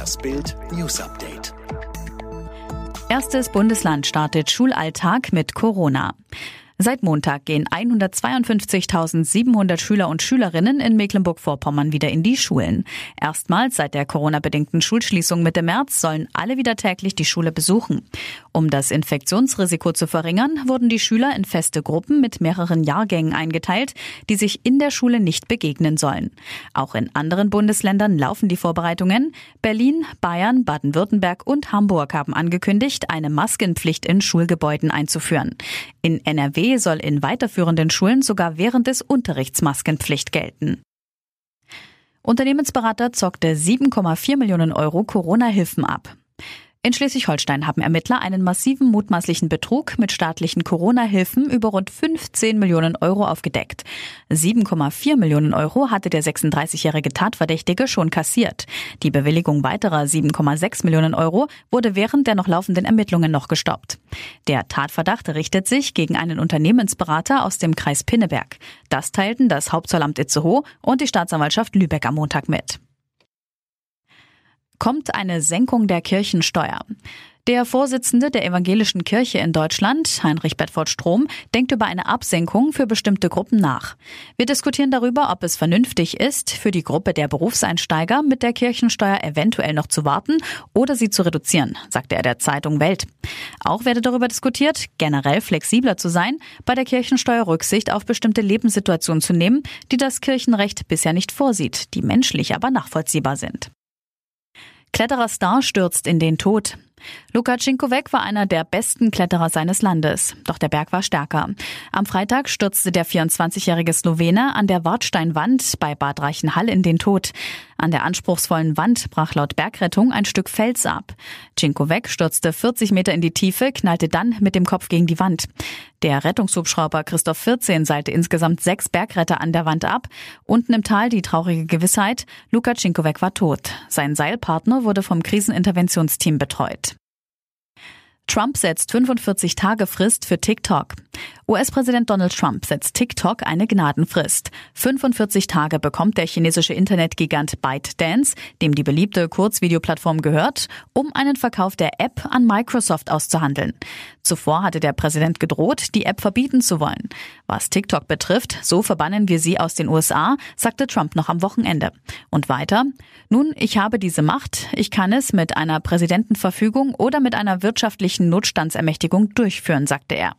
Das Bild News Update. Erstes Bundesland startet Schulalltag mit Corona. Seit Montag gehen 152.700 Schüler und Schülerinnen in Mecklenburg-Vorpommern wieder in die Schulen. Erstmals seit der Corona-bedingten Schulschließung Mitte März sollen alle wieder täglich die Schule besuchen. Um das Infektionsrisiko zu verringern, wurden die Schüler in feste Gruppen mit mehreren Jahrgängen eingeteilt, die sich in der Schule nicht begegnen sollen. Auch in anderen Bundesländern laufen die Vorbereitungen. Berlin, Bayern, Baden-Württemberg und Hamburg haben angekündigt, eine Maskenpflicht in Schulgebäuden einzuführen. In NRW soll in weiterführenden Schulen sogar während des Unterrichts Maskenpflicht gelten. Unternehmensberater zockte 7,4 Millionen Euro Corona-Hilfen ab. In Schleswig-Holstein haben Ermittler einen massiven mutmaßlichen Betrug mit staatlichen Corona-Hilfen über rund 15 Millionen Euro aufgedeckt. 7,4 Millionen Euro hatte der 36-jährige Tatverdächtige schon kassiert. Die Bewilligung weiterer 7,6 Millionen Euro wurde während der noch laufenden Ermittlungen noch gestoppt. Der Tatverdacht richtet sich gegen einen Unternehmensberater aus dem Kreis Pinneberg. Das teilten das Hauptzollamt Itzehoe und die Staatsanwaltschaft Lübeck am Montag mit kommt eine Senkung der Kirchensteuer. Der Vorsitzende der Evangelischen Kirche in Deutschland, Heinrich Bedford Strom, denkt über eine Absenkung für bestimmte Gruppen nach. Wir diskutieren darüber, ob es vernünftig ist, für die Gruppe der Berufseinsteiger mit der Kirchensteuer eventuell noch zu warten oder sie zu reduzieren, sagte er der Zeitung Welt. Auch werde darüber diskutiert, generell flexibler zu sein, bei der Kirchensteuer Rücksicht auf bestimmte Lebenssituationen zu nehmen, die das Kirchenrecht bisher nicht vorsieht, die menschlich aber nachvollziehbar sind. Klettererstar stürzt in den Tod. Luka Cinkovec war einer der besten Kletterer seines Landes. Doch der Berg war stärker. Am Freitag stürzte der 24-jährige Slowene an der Wartsteinwand bei Bad Reichenhall in den Tod. An der anspruchsvollen Wand brach laut Bergrettung ein Stück Fels ab. Cinkovec stürzte 40 Meter in die Tiefe, knallte dann mit dem Kopf gegen die Wand. Der Rettungshubschrauber Christoph 14 seilte insgesamt sechs Bergretter an der Wand ab. Unten im Tal die traurige Gewissheit, Luka Cinkovec war tot. Sein Seilpartner wurde vom Kriseninterventionsteam betreut. Trump setzt 45 Tage Frist für TikTok. US-Präsident Donald Trump setzt TikTok eine Gnadenfrist. 45 Tage bekommt der chinesische Internetgigant ByteDance, dem die beliebte Kurzvideoplattform gehört, um einen Verkauf der App an Microsoft auszuhandeln. Zuvor hatte der Präsident gedroht, die App verbieten zu wollen. Was TikTok betrifft, so verbannen wir sie aus den USA, sagte Trump noch am Wochenende. Und weiter, nun, ich habe diese Macht, ich kann es mit einer Präsidentenverfügung oder mit einer wirtschaftlichen Notstandsermächtigung durchführen, sagte er.